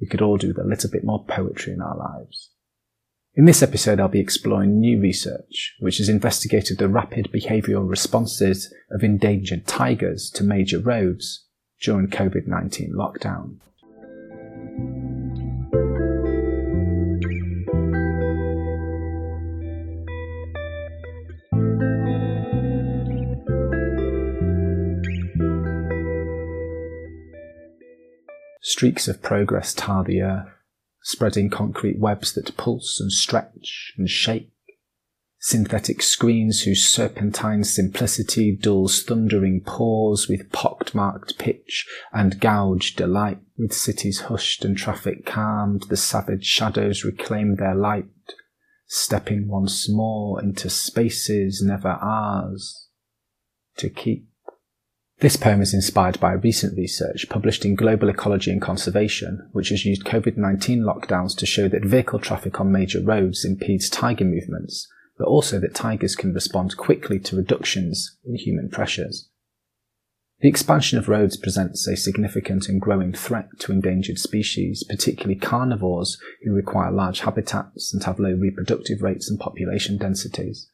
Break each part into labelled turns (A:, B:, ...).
A: we could all do with a little bit more poetry in our lives. In this episode, I'll be exploring new research which has investigated the rapid behavioural responses of endangered tigers to major roads during COVID 19 lockdown. Streaks of progress tar the earth, spreading concrete webs that pulse and stretch and shake. Synthetic screens whose serpentine simplicity dulls thundering paws with pockmarked pitch and gouged delight. With cities hushed and traffic calmed, the savage shadows reclaim their light, stepping once more into spaces never ours to keep. This poem is inspired by recent research published in Global Ecology and Conservation, which has used COVID 19 lockdowns to show that vehicle traffic on major roads impedes tiger movements, but also that tigers can respond quickly to reductions in human pressures. The expansion of roads presents a significant and growing threat to endangered species, particularly carnivores who require large habitats and have low reproductive rates and population densities.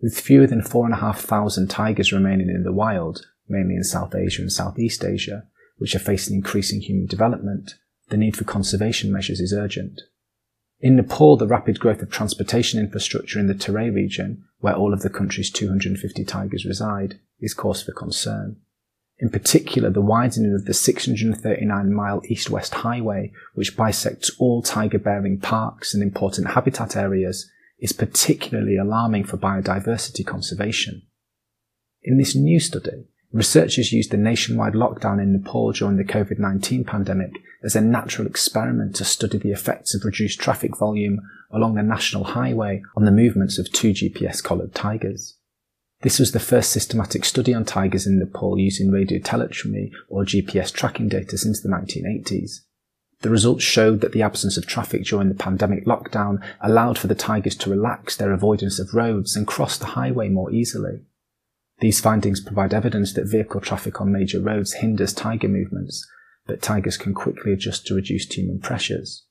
A: With fewer than 4,500 tigers remaining in the wild, mainly in South Asia and Southeast Asia, which are facing increasing human development, the need for conservation measures is urgent. In Nepal, the rapid growth of transportation infrastructure in the Terai region, where all of the country's 250 tigers reside, is cause for concern. In particular, the widening of the 639 mile east west highway, which bisects all tiger bearing parks and important habitat areas, is particularly alarming for biodiversity conservation. In this new study, Researchers used the nationwide lockdown in Nepal during the COVID 19 pandemic as a natural experiment to study the effects of reduced traffic volume along the national highway on the movements of two GPS collared tigers. This was the first systematic study on tigers in Nepal using radio telemetry or GPS tracking data since the 1980s. The results showed that the absence of traffic during the pandemic lockdown allowed for the tigers to relax their avoidance of roads and cross the highway more easily. These findings provide evidence that vehicle traffic on major roads hinders tiger movements, but tigers can quickly adjust to reduced human pressures.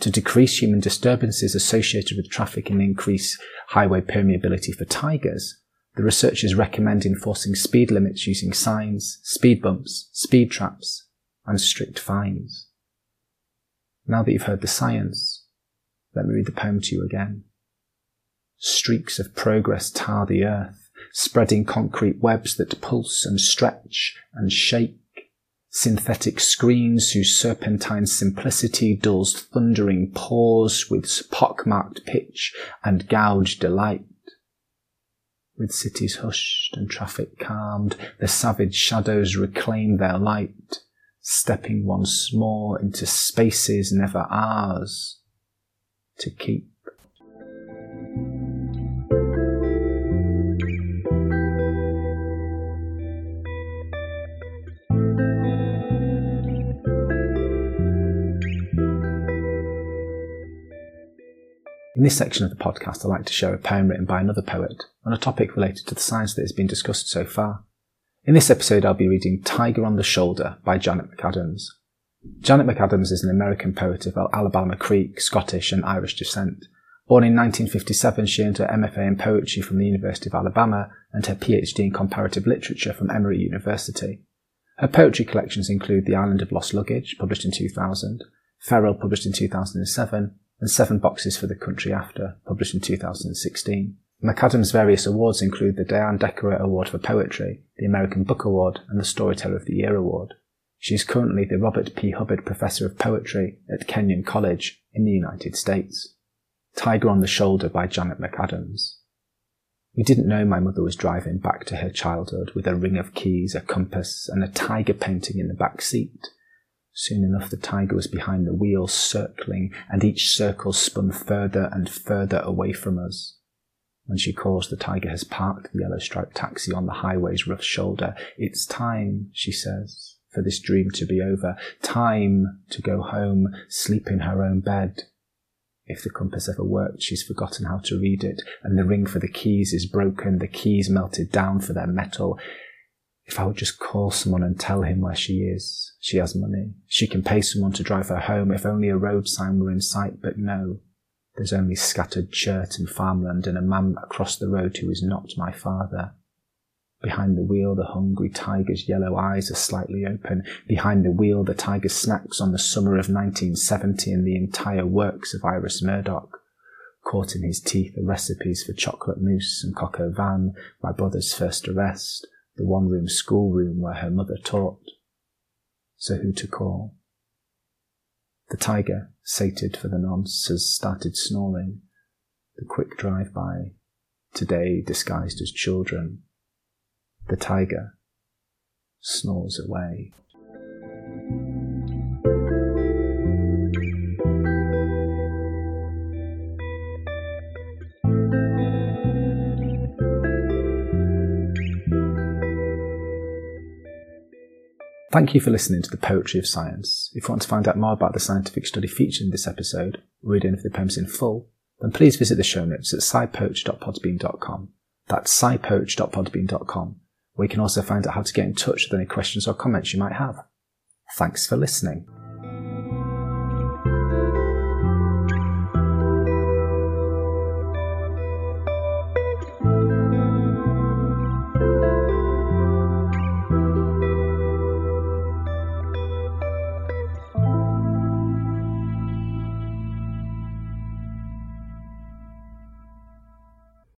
A: To decrease human disturbances associated with traffic and increase highway permeability for tigers, the researchers recommend enforcing speed limits using signs, speed bumps, speed traps, and strict fines. Now that you've heard the science, let me read the poem to you again. Streaks of progress tar the earth spreading concrete webs that pulse and stretch and shake, synthetic screens whose serpentine simplicity dulls thundering paws with pockmarked pitch and gouged delight. With cities hushed and traffic calmed, the savage shadows reclaim their light, stepping once more into spaces never ours to keep. In this section of the podcast, I'd like to share a poem written by another poet on a topic related to the science that has been discussed so far. In this episode, I'll be reading Tiger on the Shoulder by Janet McAdams. Janet McAdams is an American poet of Alabama Creek, Scottish, and Irish descent. Born in 1957, she earned her MFA in poetry from the University of Alabama and her PhD in comparative literature from Emory University. Her poetry collections include The Island of Lost Luggage, published in 2000, Feral, published in 2007, and Seven Boxes for the Country After, published in 2016. McAdams' various awards include the Diane Decker Award for Poetry, the American Book Award, and the Storyteller of the Year Award. She is currently the Robert P. Hubbard Professor of Poetry at Kenyon College in the United States. Tiger on the Shoulder by Janet McAdams. We didn't know my mother was driving back to her childhood with a ring of keys, a compass, and a tiger painting in the back seat. Soon enough, the tiger was behind the wheel, circling, and each circle spun further and further away from us. When she calls, the tiger has parked the yellow striped taxi on the highway's rough shoulder. It's time, she says, for this dream to be over. Time to go home, sleep in her own bed. If the compass ever worked, she's forgotten how to read it, and the ring for the keys is broken, the keys melted down for their metal. If I would just call someone and tell him where she is, she has money. She can pay someone to drive her home if only a road sign were in sight, but no. There's only scattered chert and farmland and a man across the road who is not my father. Behind the wheel, the hungry tiger's yellow eyes are slightly open. Behind the wheel, the tiger snacks on the summer of 1970 and the entire works of Iris Murdoch. Caught in his teeth are recipes for chocolate mousse and coq au vin, my brother's first arrest, the one room schoolroom where her mother taught. So who to call? The tiger, sated for the nonce, has started snoring. The quick drive by, today disguised as children. The tiger snores away. Thank you for listening to the Poetry of Science. If you want to find out more about the scientific study featured in this episode, or read any of the poems in full, then please visit the show notes at scipoem.podbean.com. That's scipoem.podbean.com, where you can also find out how to get in touch with any questions or comments you might have. Thanks for listening.